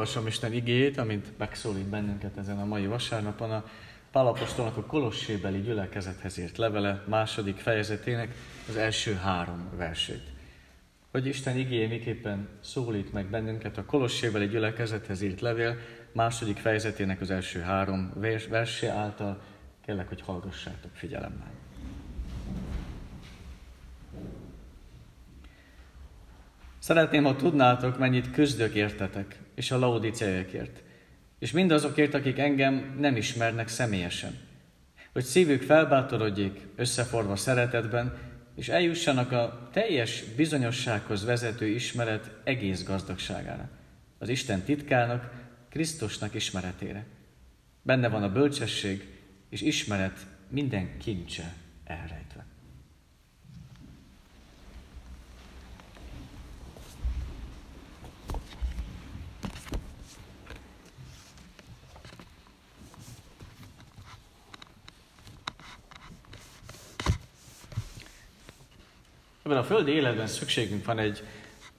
Olvasom Isten igéjét, amint megszólít bennünket ezen a mai vasárnapon, a Pálapostolnak a Kolossébeli gyülekezethez írt levele második fejezetének az első három versét. Hogy Isten igéje miképpen szólít meg bennünket a Kolossébeli gyülekezethez írt levél második fejezetének az első három versé által, kérlek, hogy hallgassátok figyelemmel. Szeretném, ha tudnátok, mennyit küzdök értetek, és a laudiceiekért, és mindazokért, akik engem nem ismernek személyesen. Hogy szívük felbátorodjék, összeforva szeretetben, és eljussanak a teljes bizonyossághoz vezető ismeret egész gazdagságára. Az Isten titkának, Krisztusnak ismeretére. Benne van a bölcsesség és ismeret minden kincse elrejtve. Ebben a földi életben szükségünk van egy,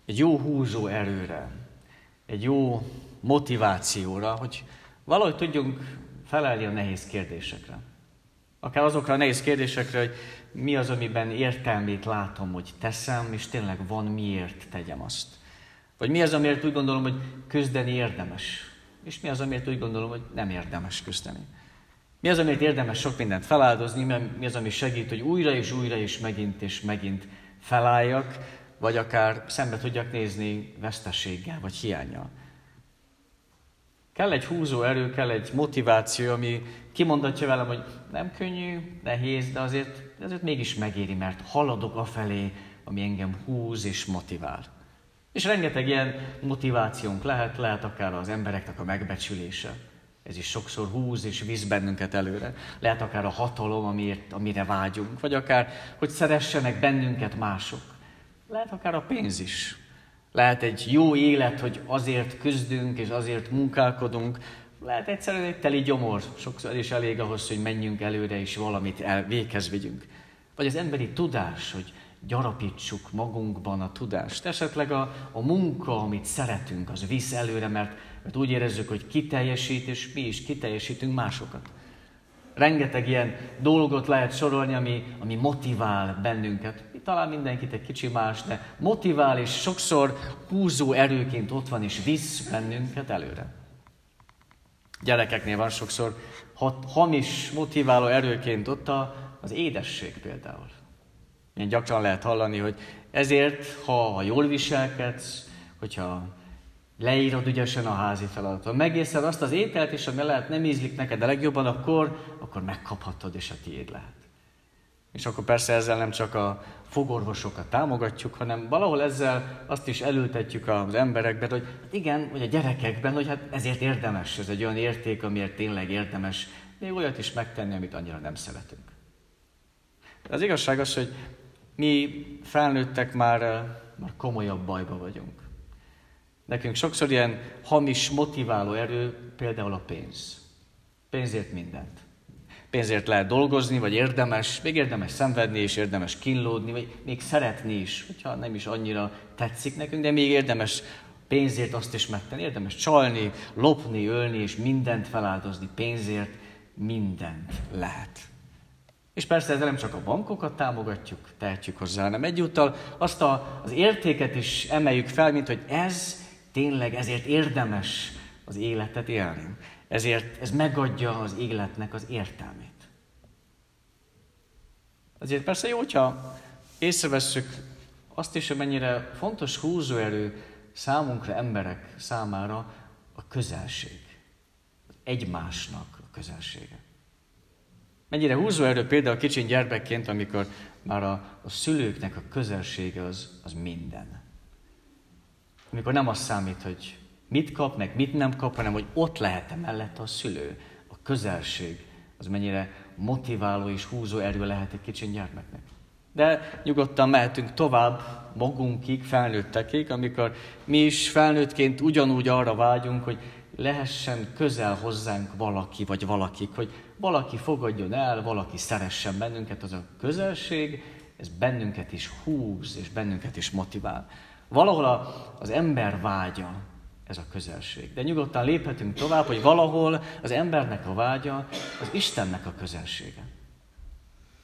egy jó húzó erőre, egy jó motivációra, hogy valahogy tudjunk felelni a nehéz kérdésekre. Akár azokra a nehéz kérdésekre, hogy mi az, amiben értelmét látom, hogy teszem, és tényleg van miért tegyem azt. Vagy mi az, amiért úgy gondolom, hogy küzdeni érdemes, és mi az, amiért úgy gondolom, hogy nem érdemes küzdeni. Mi az, amiért érdemes sok mindent feláldozni, mi az, ami segít, hogy újra és újra és megint és megint felálljak, vagy akár szembe tudjak nézni veszteséggel, vagy hiányjal. Kell egy húzó erő, kell egy motiváció, ami kimondatja velem, hogy nem könnyű, nehéz, de azért, azért mégis megéri, mert haladok afelé, ami engem húz és motivál. És rengeteg ilyen motivációnk lehet, lehet akár az embereknek a megbecsülése. Ez is sokszor húz és visz bennünket előre. Lehet akár a hatalom, amiért, amire vágyunk, vagy akár, hogy szeressenek bennünket mások. Lehet akár a pénz is. Lehet egy jó élet, hogy azért küzdünk és azért munkálkodunk. Lehet egyszerűen egy teli gyomor, sokszor is elég ahhoz, hogy menjünk előre és valamit el, véghez vigyünk. Vagy az emberi tudás, hogy gyarapítsuk magunkban a tudást. Esetleg a, a munka, amit szeretünk, az visz előre, mert mert úgy érezzük, hogy kiteljesít, és mi is kiteljesítünk másokat. Rengeteg ilyen dolgot lehet sorolni, ami, ami motivál bennünket. Talán mindenkit egy kicsi más, de motivál, és sokszor húzó erőként ott van, és visz bennünket előre. Gyerekeknél van sokszor hat, hamis, motiváló erőként ott a, az édesség például. Ilyen gyakran lehet hallani, hogy ezért, ha, ha jól viselkedsz, hogyha leírod ügyesen a házi feladatot. Megészed azt az ételt is, ami lehet nem ízlik neked a legjobban, akkor, akkor megkaphatod, és a tiéd lehet. És akkor persze ezzel nem csak a fogorvosokat támogatjuk, hanem valahol ezzel azt is elültetjük az emberekben, hogy igen, vagy a gyerekekben, hogy hát ezért érdemes, ez egy olyan érték, amiért tényleg érdemes még olyat is megtenni, amit annyira nem szeretünk. Az igazság az, hogy mi felnőttek már, már komolyabb bajba vagyunk. Nekünk sokszor ilyen hamis, motiváló erő, például a pénz. Pénzért mindent. Pénzért lehet dolgozni, vagy érdemes, még érdemes szenvedni, és érdemes kínlódni, vagy még szeretni is, hogyha nem is annyira tetszik nekünk, de még érdemes pénzért azt is megtenni, érdemes csalni, lopni, ölni, és mindent feláldozni pénzért, mindent lehet. És persze ezzel nem csak a bankokat támogatjuk, tehetjük hozzá, hanem egyúttal azt a, az értéket is emeljük fel, mint hogy ez Tényleg ezért érdemes az életet élni. Ezért ez megadja az életnek az értelmét. Azért persze jó, hogyha észrevesszük azt is, hogy mennyire fontos húzóerő számunkra, emberek számára a közelség. Egymásnak a közelsége. Mennyire húzóerő például kicsin gyermekként, amikor már a, a szülőknek a közelsége az, az minden amikor nem az számít, hogy mit kap, meg mit nem kap, hanem hogy ott lehet-e mellett a szülő, a közelség, az mennyire motiváló és húzó erő lehet egy kicsi gyermeknek. De nyugodtan mehetünk tovább magunkig, felnőttekig, amikor mi is felnőttként ugyanúgy arra vágyunk, hogy lehessen közel hozzánk valaki vagy valakik, hogy valaki fogadjon el, valaki szeressen bennünket, az a közelség, ez bennünket is húz, és bennünket is motivál. Valahol a, az ember vágya, ez a közelség. De nyugodtan léphetünk tovább, hogy valahol az embernek a vágya az Istennek a közelsége.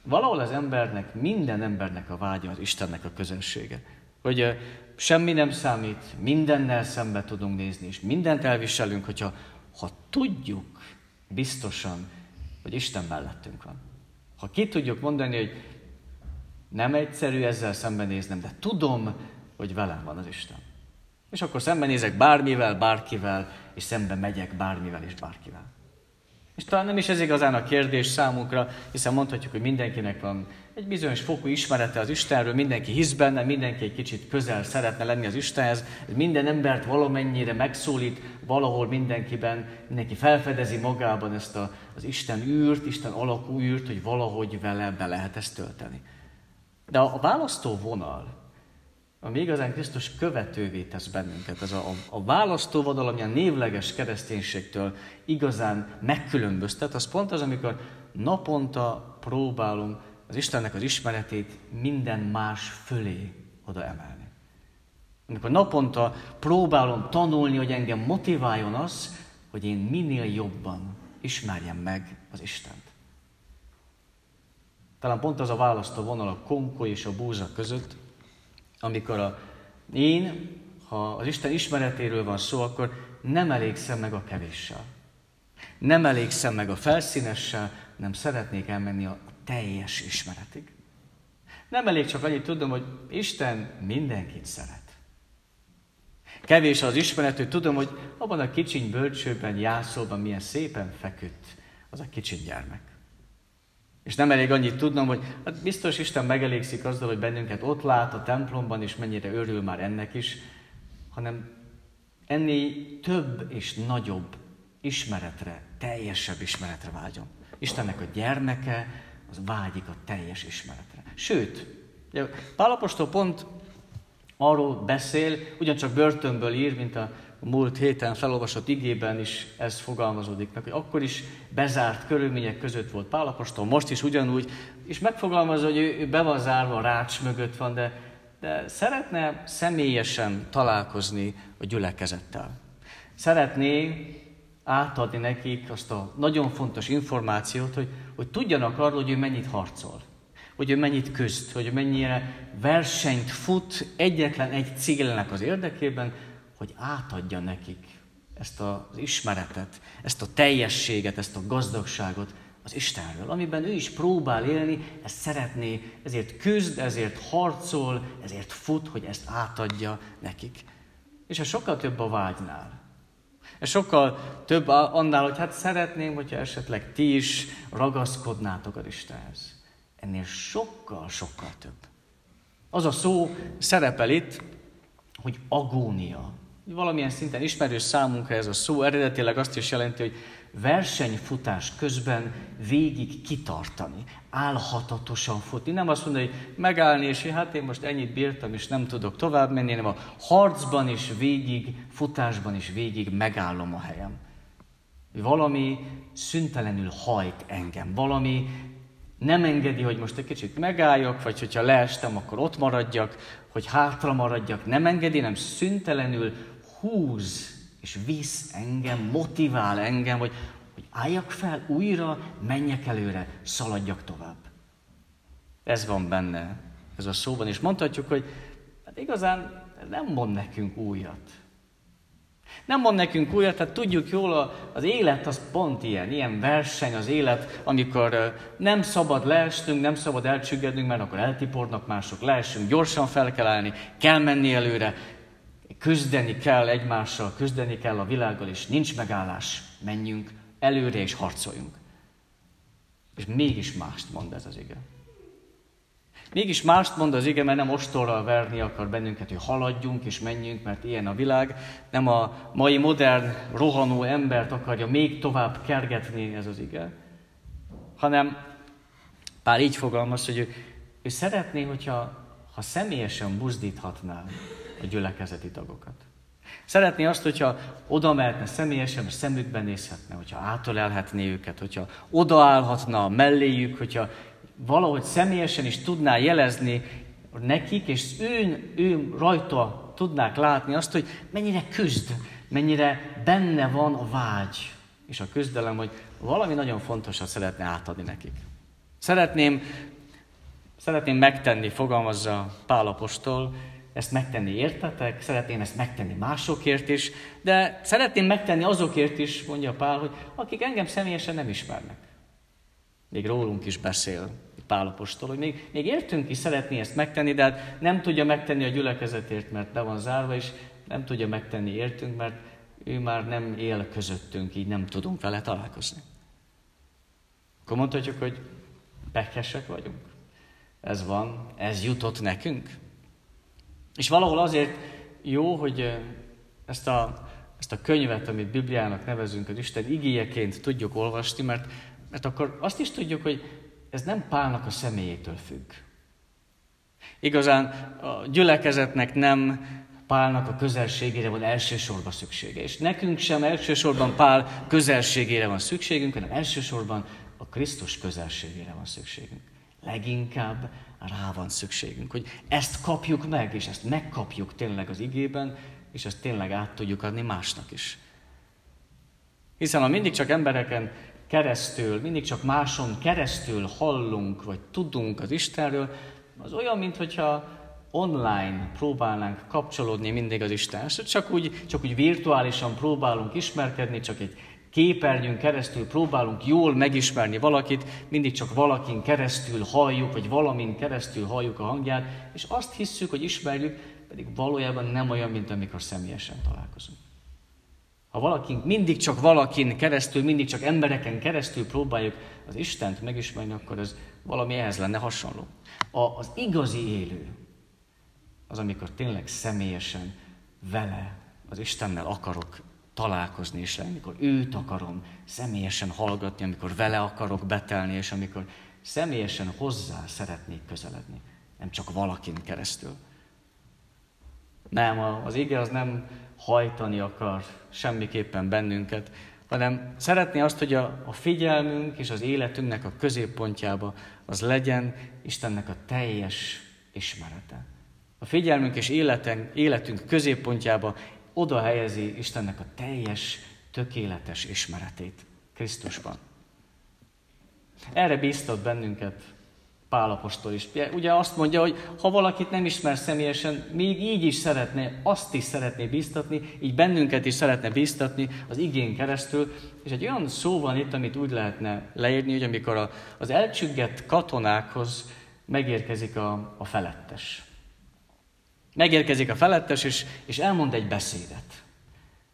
Valahol az embernek, minden embernek a vágya az Istennek a közelsége. Hogy semmi nem számít, mindennel szembe tudunk nézni, és mindent elviselünk, hogyha ha tudjuk biztosan, hogy Isten mellettünk van. Ha ki tudjuk mondani, hogy nem egyszerű ezzel szembenéznem, de tudom, hogy velem van az Isten. És akkor szembenézek bármivel, bárkivel, és szembe megyek bármivel és bárkivel. És talán nem is ez igazán a kérdés számunkra, hiszen mondhatjuk, hogy mindenkinek van egy bizonyos fokú ismerete az Istenről, mindenki hisz benne, mindenki egy kicsit közel szeretne lenni az Istenhez, minden embert valamennyire megszólít valahol mindenkiben, mindenki felfedezi magában ezt a, az Isten űrt, Isten alakú űrt, hogy valahogy vele be lehet ezt tölteni. De a választó vonal, ami igazán Krisztus követővé tesz bennünket. Ez a, a, választóvonal, ami a névleges kereszténységtől igazán megkülönböztet, az pont az, amikor naponta próbálom az Istennek az ismeretét minden más fölé oda emelni. Amikor naponta próbálom tanulni, hogy engem motiváljon az, hogy én minél jobban ismerjem meg az Istent. Talán pont az a választó vonal a konkó és a búza között, amikor a, én, ha az Isten ismeretéről van szó, akkor nem elégszem meg a kevéssel. Nem elégszem meg a felszínessel, nem szeretnék elmenni a teljes ismeretig. Nem elég csak annyit tudom, hogy Isten mindenkit szeret. Kevés az ismeret, hogy tudom, hogy abban a kicsiny bölcsőben, jászolban milyen szépen feküdt az a kicsiny gyermek. És nem elég annyit tudnom, hogy hát biztos Isten megelégszik azzal, hogy bennünket ott lát a templomban, és mennyire örül már ennek is, hanem ennél több és nagyobb ismeretre, teljesebb ismeretre vágyom. Istennek a gyermeke, az vágyik a teljes ismeretre. Sőt, Pálapostól pont arról beszél, ugyancsak börtönből ír, mint a múlt héten felolvasott igében is ez fogalmazódik meg, hogy akkor is bezárt körülmények között volt Pálapostól, most is ugyanúgy, és megfogalmazza, hogy ő be van zárva, a rács mögött van, de, de szeretne személyesen találkozni a gyülekezettel. Szeretné átadni nekik azt a nagyon fontos információt, hogy, hogy tudjanak arról, hogy ő mennyit harcol, hogy ő mennyit közt, hogy ő mennyire versenyt fut egyetlen egy célnek az érdekében, hogy átadja nekik ezt az ismeretet, ezt a teljességet, ezt a gazdagságot az Istenről, amiben ő is próbál élni, ezt szeretné, ezért küzd, ezért harcol, ezért fut, hogy ezt átadja nekik. És ez sokkal több a vágynál. Ez sokkal több annál, hogy hát szeretném, hogyha esetleg ti is ragaszkodnátok az Istenhez. Ennél sokkal, sokkal több. Az a szó szerepel itt, hogy agónia. Valamilyen szinten ismerős számunkra ez a szó, eredetileg azt is jelenti, hogy versenyfutás közben végig kitartani, álhatatosan futni. Nem azt mondani, hogy megállni, és hogy hát én most ennyit bírtam, és nem tudok tovább menni, hanem a harcban is végig, futásban is végig megállom a helyem. Valami szüntelenül hajt engem, valami nem engedi, hogy most egy kicsit megálljak, vagy hogyha leestem, akkor ott maradjak, hogy hátra maradjak, nem engedi, nem szüntelenül húz és visz engem, motivál engem, hogy, hogy álljak fel újra, menjek előre, szaladjak tovább. Ez van benne, ez a szóban, és mondhatjuk, hogy hát igazán nem mond nekünk újat. Nem mond nekünk újat, tehát tudjuk jól, az élet az pont ilyen, ilyen verseny az élet, amikor nem szabad leesnünk, nem szabad elcsüggednünk, mert akkor eltipornak mások, leesünk, gyorsan fel kell állni, kell menni előre, küzdeni kell egymással, küzdeni kell a világgal, és nincs megállás, menjünk előre és harcoljunk. És mégis mást mond ez az ige. Mégis mást mond az ige, mert nem ostorral verni akar bennünket, hogy haladjunk és menjünk, mert ilyen a világ. Nem a mai modern, rohanó embert akarja még tovább kergetni ez az ige, hanem Pál így fogalmaz, hogy ő, ő szeretné, hogyha ha személyesen buzdíthatná a gyülekezeti tagokat. Szeretné azt, hogyha oda mehetne személyesen, és szemükben nézhetne, hogyha átölelhetné őket, hogyha odaállhatna melléjük, hogyha valahogy személyesen is tudná jelezni nekik, és ő, ő rajta tudnák látni azt, hogy mennyire küzd, mennyire benne van a vágy és a küzdelem, hogy valami nagyon fontosat szeretne átadni nekik. Szeretném, szeretném megtenni, fogalmazza Pálapostól, ezt megtenni értetek, szeretném ezt megtenni másokért is, de szeretném megtenni azokért is, mondja Pál, hogy akik engem személyesen nem ismernek. Még rólunk is beszél Pálapostól, hogy még, még értünk is szeretné ezt megtenni, de hát nem tudja megtenni a gyülekezetért, mert be van zárva, és nem tudja megtenni értünk, mert ő már nem él közöttünk, így nem tudunk vele találkozni. Akkor mondhatjuk, hogy pekesek vagyunk. Ez van, ez jutott nekünk. És valahol azért jó, hogy ezt a, ezt a könyvet, amit Bibliának nevezünk, az Isten igéjeként tudjuk olvasni, mert, mert akkor azt is tudjuk, hogy ez nem Pálnak a személyétől függ. Igazán a gyülekezetnek nem Pálnak a közelségére van elsősorban szüksége. És nekünk sem elsősorban Pál közelségére van szükségünk, hanem elsősorban a Krisztus közelségére van szükségünk. Leginkább rá van szükségünk, hogy ezt kapjuk meg, és ezt megkapjuk tényleg az igében, és ezt tényleg át tudjuk adni másnak is. Hiszen ha mindig csak embereken keresztül, mindig csak máson keresztül hallunk, vagy tudunk az Istenről, az olyan, mintha online próbálnánk kapcsolódni mindig az Istenhez. Csak úgy, csak úgy virtuálisan próbálunk ismerkedni, csak egy képernyőn keresztül próbálunk jól megismerni valakit, mindig csak valakin keresztül halljuk, vagy valamin keresztül halljuk a hangját, és azt hisszük, hogy ismerjük, pedig valójában nem olyan, mint amikor személyesen találkozunk. Ha valakin, mindig csak valakin keresztül, mindig csak embereken keresztül próbáljuk az Istent megismerni, akkor ez valami ehhez lenne hasonló. A, az igazi élő, az amikor tényleg személyesen vele, az Istennel akarok találkozni és lenni, amikor őt akarom személyesen hallgatni, amikor vele akarok betelni, és amikor személyesen hozzá szeretnék közeledni, nem csak valakin keresztül. Nem, az ige az nem hajtani akar semmiképpen bennünket, hanem szeretné azt, hogy a, a figyelmünk és az életünknek a középpontjába az legyen Istennek a teljes ismerete. A figyelmünk és életen, életünk középpontjába oda helyezi Istennek a teljes, tökéletes ismeretét Krisztusban. Erre bíztat bennünket Pálapostól is. Ugye azt mondja, hogy ha valakit nem ismer személyesen, még így is szeretne, azt is szeretné bíztatni, így bennünket is szeretne bíztatni az igén keresztül. És egy olyan szó van itt, amit úgy lehetne leírni, hogy amikor az elcsüggett katonákhoz megérkezik a, a felettes. Megérkezik a felettes, és, és elmond egy beszédet.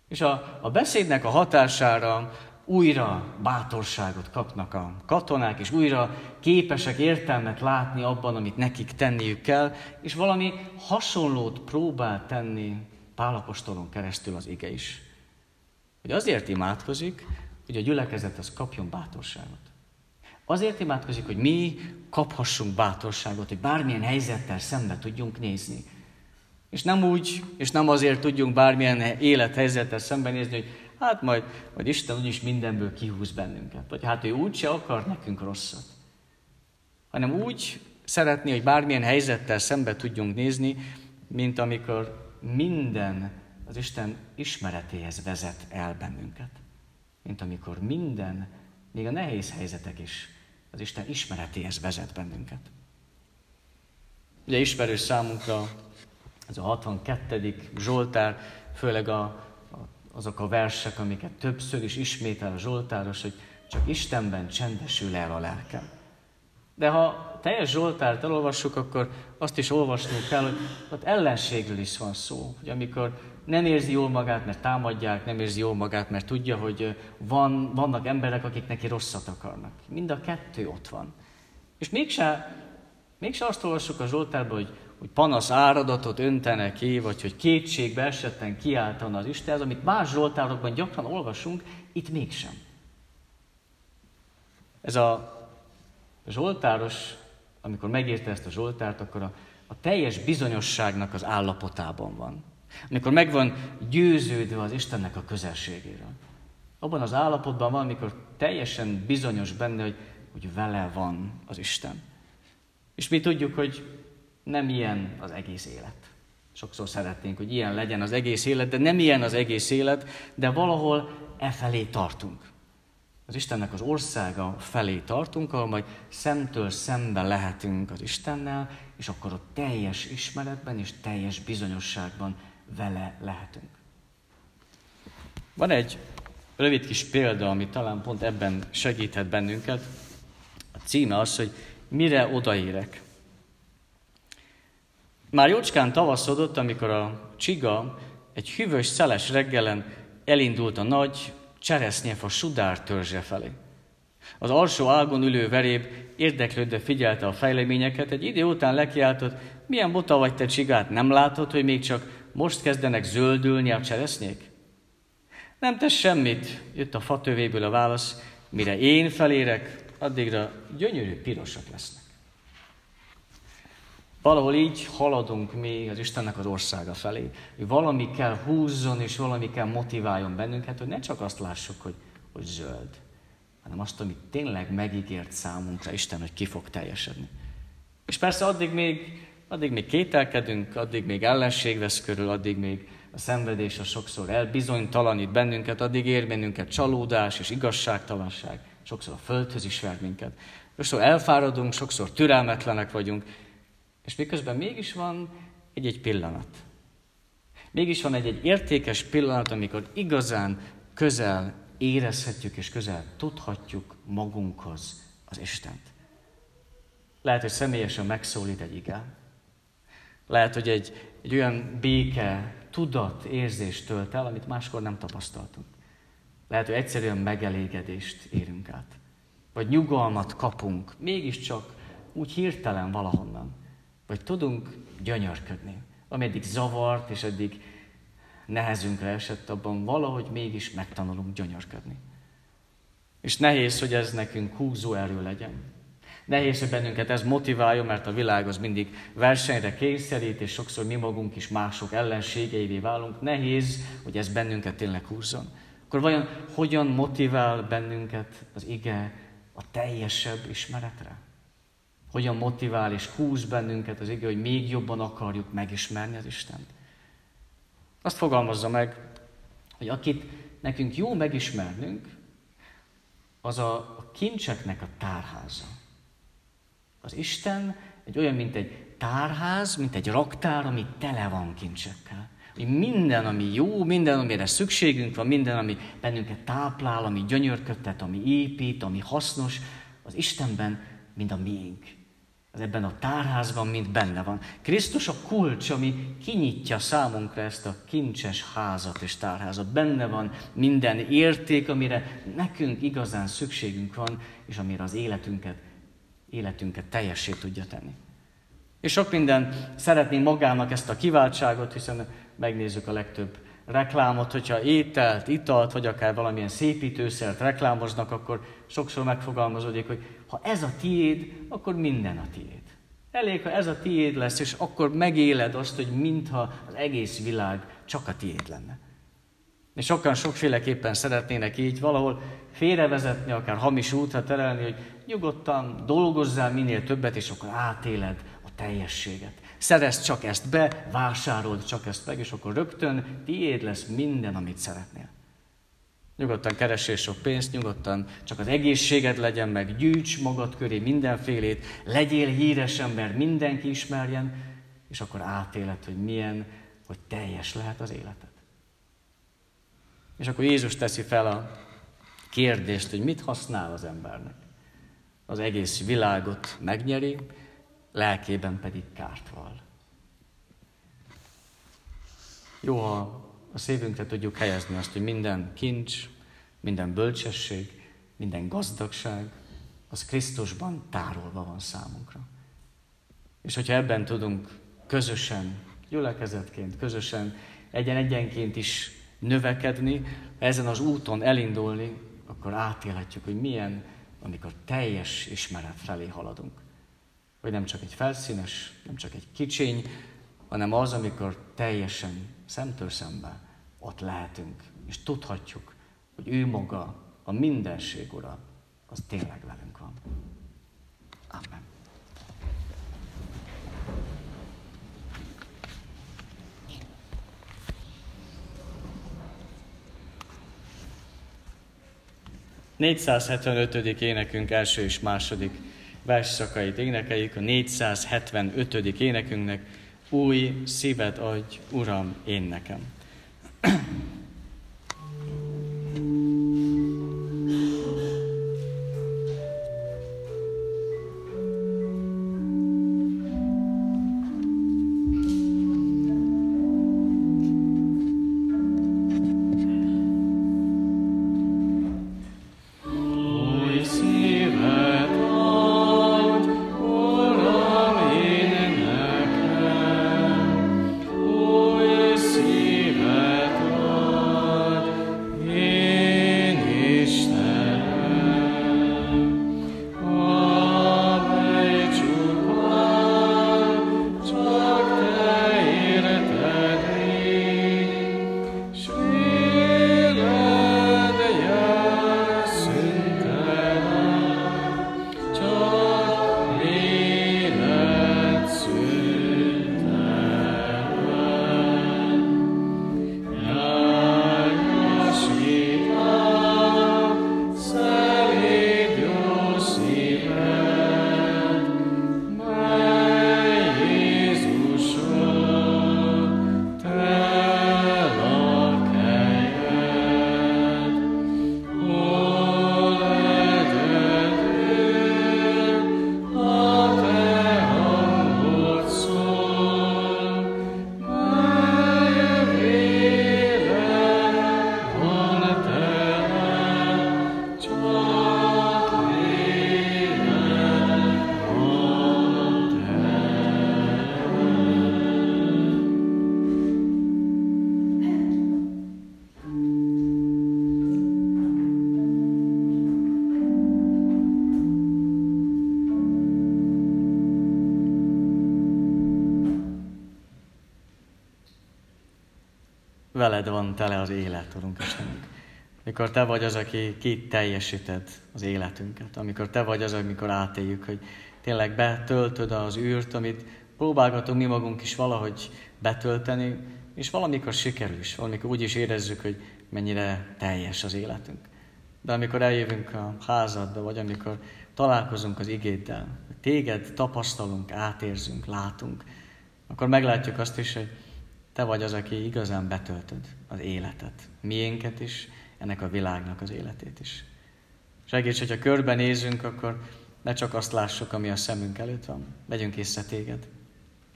És a, a beszédnek a hatására újra bátorságot kapnak a katonák, és újra képesek értelmet látni abban, amit nekik tenniük kell, és valami hasonlót próbál tenni Pálapostolon keresztül az ige is. Hogy azért imádkozik, hogy a gyülekezet az kapjon bátorságot. Azért imádkozik, hogy mi kaphassunk bátorságot, hogy bármilyen helyzettel szembe tudjunk nézni. És nem úgy, és nem azért tudjunk bármilyen élethelyzettel szembenézni, hogy hát majd, majd Isten úgyis mindenből kihúz bennünket. Vagy hát ő úgy se akar nekünk rosszat. Hanem úgy szeretné, hogy bármilyen helyzettel szembe tudjunk nézni, mint amikor minden az Isten ismeretéhez vezet el bennünket. Mint amikor minden, még a nehéz helyzetek is az Isten ismeretéhez vezet bennünket. Ugye ismerős számunkra ez a 62. Zsoltár, főleg a, a, azok a versek, amiket többször is ismétel a Zsoltáros, hogy csak Istenben csendesül el a lelkem. De ha teljes Zsoltárt elolvassuk, akkor azt is olvasnunk kell, hogy ott ellenségről is van szó. Hogy amikor nem érzi jól magát, mert támadják, nem érzi jól magát, mert tudja, hogy van, vannak emberek, akik neki rosszat akarnak. Mind a kettő ott van. És mégse, mégse azt olvassuk a Zsoltárban, hogy hogy panasz áradatot öntene ki, vagy hogy kétségbe esetten kiáltana az Isten, az, amit más Zsoltárokban gyakran olvasunk, itt mégsem. Ez a Zsoltáros, amikor megérte ezt a Zsoltárt, akkor a, a teljes bizonyosságnak az állapotában van. Amikor meg van győződve az Istennek a közelségéről. Abban az állapotban van, amikor teljesen bizonyos benne, hogy, hogy vele van az Isten. És mi tudjuk, hogy nem ilyen az egész élet. Sokszor szeretnénk, hogy ilyen legyen az egész élet, de nem ilyen az egész élet, de valahol e felé tartunk. Az Istennek az országa felé tartunk, ahol majd szemtől szembe lehetünk az Istennel, és akkor ott teljes ismeretben és teljes bizonyosságban vele lehetünk. Van egy rövid kis példa, ami talán pont ebben segíthet bennünket. A címe az, hogy mire odaérek. Már jócskán tavaszodott, amikor a csiga egy hűvös, szeles reggelen elindult a nagy cseresznyefa sudár törzse felé. Az alsó ágon ülő veréb érdeklődve figyelte a fejleményeket, egy idő után lekiáltott, milyen bota vagy te csigát, nem látod, hogy még csak most kezdenek zöldülni a cseresznyék? Nem tesz semmit, jött a fatövéből a válasz, mire én felérek, addigra gyönyörű pirosak lesznek. Valahol így haladunk mi az Istennek az országa felé, hogy valami kell húzzon és valami kell motiváljon bennünket, hogy ne csak azt lássuk, hogy, hogy zöld, hanem azt, amit tényleg megígért számunkra Isten, hogy ki fog teljesedni. És persze addig még, addig még kételkedünk, addig még ellenség vesz körül, addig még a szenvedés a sokszor elbizonytalanít bennünket, addig ér bennünket csalódás és igazságtalanság, sokszor a földhöz is ver minket. Sokszor elfáradunk, sokszor türelmetlenek vagyunk, és miközben mégis van egy-egy pillanat. Mégis van egy-egy értékes pillanat, amikor igazán közel érezhetjük és közel tudhatjuk magunkhoz az Istent. Lehet, hogy személyesen megszólít egy igen. Lehet, hogy egy, egy olyan béke, tudat, érzést tölt el, amit máskor nem tapasztaltunk. Lehet, hogy egyszerűen megelégedést érünk át. Vagy nyugalmat kapunk, mégiscsak úgy hirtelen valahonnan. Vagy tudunk gyönyörködni. Ami eddig zavart, és eddig nehezünkre esett, abban valahogy mégis megtanulunk gyönyörködni. És nehéz, hogy ez nekünk húzó erő legyen. Nehéz, hogy bennünket ez motiválja, mert a világ az mindig versenyre kényszerít, és sokszor mi magunk is mások ellenségeivé válunk. Nehéz, hogy ez bennünket tényleg húzzon. Akkor vajon hogyan motivál bennünket az ige a teljesebb ismeretre? Hogyan motivál és húz bennünket az ige, hogy még jobban akarjuk megismerni az Istent? Azt fogalmazza meg, hogy akit nekünk jó megismernünk, az a kincseknek a tárháza. Az Isten egy olyan, mint egy tárház, mint egy raktár, ami tele van kincsekkel. Hogy minden, ami jó, minden, amire szükségünk van, minden, ami bennünket táplál, ami gyönyörködtet, ami épít, ami hasznos, az Istenben mind a miénk. Az ebben a tárházban mind benne van. Krisztus a kulcs, ami kinyitja számunkra ezt a kincses házat és tárházat. Benne van minden érték, amire nekünk igazán szükségünk van, és amire az életünket életünket teljessé tudja tenni. És sok minden szeretné magának ezt a kiváltságot, hiszen megnézzük a legtöbb reklámot, hogyha ételt, italt, vagy akár valamilyen szépítőszert reklámoznak, akkor sokszor megfogalmazódik, hogy ha ez a tiéd, akkor minden a tiéd. Elég, ha ez a tiéd lesz, és akkor megéled azt, hogy mintha az egész világ csak a tiéd lenne. És sokan sokféleképpen szeretnének így valahol félrevezetni, akár hamis útra terelni, hogy nyugodtan dolgozzál minél többet, és akkor átéled a teljességet. Szerezd csak ezt be, vásárold csak ezt meg, és akkor rögtön tiéd lesz minden, amit szeretnél. Nyugodtan keresél sok pénzt, nyugodtan csak az egészséged legyen meg, gyűjts magad köré mindenfélét, legyél híres ember, mindenki ismerjen, és akkor átéled, hogy milyen, hogy teljes lehet az életed. És akkor Jézus teszi fel a kérdést, hogy mit használ az embernek. Az egész világot megnyeri, lelkében pedig kárt val. Jó, ha a szívünkre tudjuk helyezni azt, hogy minden kincs, minden bölcsesség, minden gazdagság, az Krisztusban tárolva van számunkra. És hogyha ebben tudunk közösen, gyülekezetként, közösen, egyen-egyenként is növekedni, ezen az úton elindulni, akkor átélhetjük, hogy milyen, amikor teljes ismeret felé haladunk. Hogy nem csak egy felszínes, nem csak egy kicsiny, hanem az, amikor teljesen szemtől szembe ott lehetünk, és tudhatjuk, hogy ő maga, a mindenség ura, az tényleg velünk van. Amen. ...475. énekünk első és második versszakait énekeljük, a 475. énekünknek új szívet adj, Uram, én nekem. Veled van tele az élet, Urunk Istenünk. Amikor Te vagy az, aki ki teljesíted az életünket. Amikor Te vagy az, amikor átéljük, hogy tényleg betöltöd az űrt, amit próbálgatunk mi magunk is valahogy betölteni, és valamikor sikerül is, valamikor úgy is érezzük, hogy mennyire teljes az életünk. De amikor eljövünk a házadba, vagy amikor találkozunk az igéddel, téged tapasztalunk, átérzünk, látunk, akkor meglátjuk azt is, hogy te vagy az, aki igazán betöltöd az életet. Miénket is, ennek a világnak az életét is. Segíts, hogyha körbenézünk, akkor ne csak azt lássuk, ami a szemünk előtt van. Vegyünk észre téged.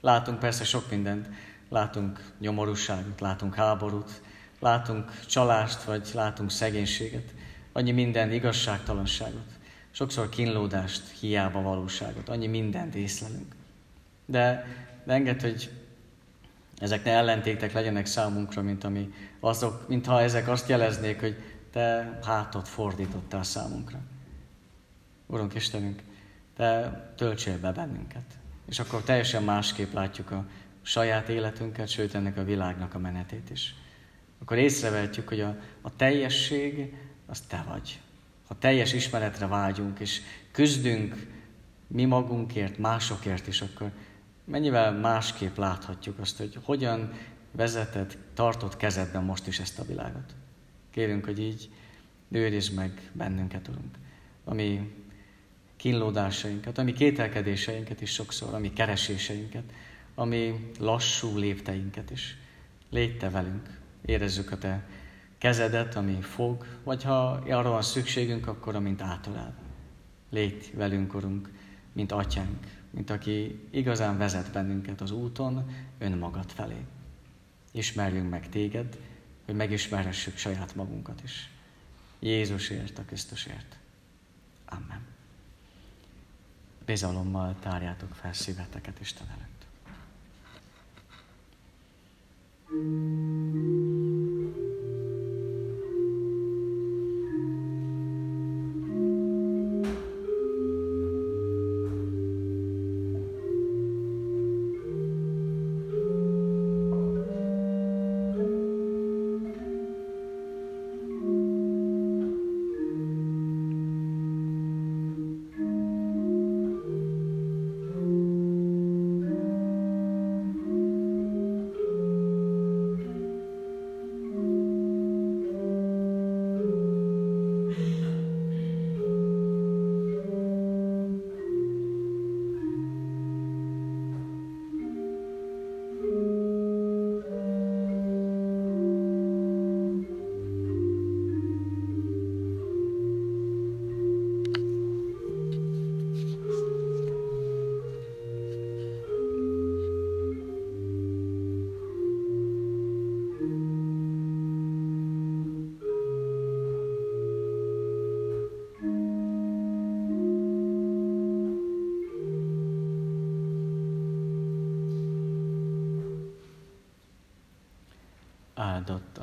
Látunk persze sok mindent. Látunk nyomorúságot, látunk háborút, látunk csalást, vagy látunk szegénységet. Annyi minden igazságtalanságot. Sokszor kínlódást, hiába valóságot. Annyi mindent észlelünk. De, de enged, hogy ezek ne ellentétek legyenek számunkra, mint ami azok, mintha ezek azt jeleznék, hogy te hátot fordítottál számunkra. Urunk Istenünk, te töltsél be bennünket. És akkor teljesen másképp látjuk a saját életünket, sőt ennek a világnak a menetét is. Akkor észrevehetjük, hogy a, a teljesség az te vagy. Ha teljes ismeretre vágyunk, és küzdünk mi magunkért, másokért is, akkor mennyivel másképp láthatjuk azt, hogy hogyan vezeted, tartott kezedben most is ezt a világot. Kérünk, hogy így őrizd meg bennünket, Urunk. Ami kínlódásainkat, ami kételkedéseinket is sokszor, ami kereséseinket, ami lassú lépteinket is. Légy Te velünk, érezzük a Te kezedet, ami fog, vagy ha arra van szükségünk, akkor amint átölel. Légy velünk, Urunk, mint atyánk, mint aki igazán vezet bennünket az úton önmagad felé. Ismerjünk meg téged, hogy megismerhessük saját magunkat is. Jézusért, a Krisztusért. Amen. Bizalommal tárjátok fel szíveteket Isten előtt. thank you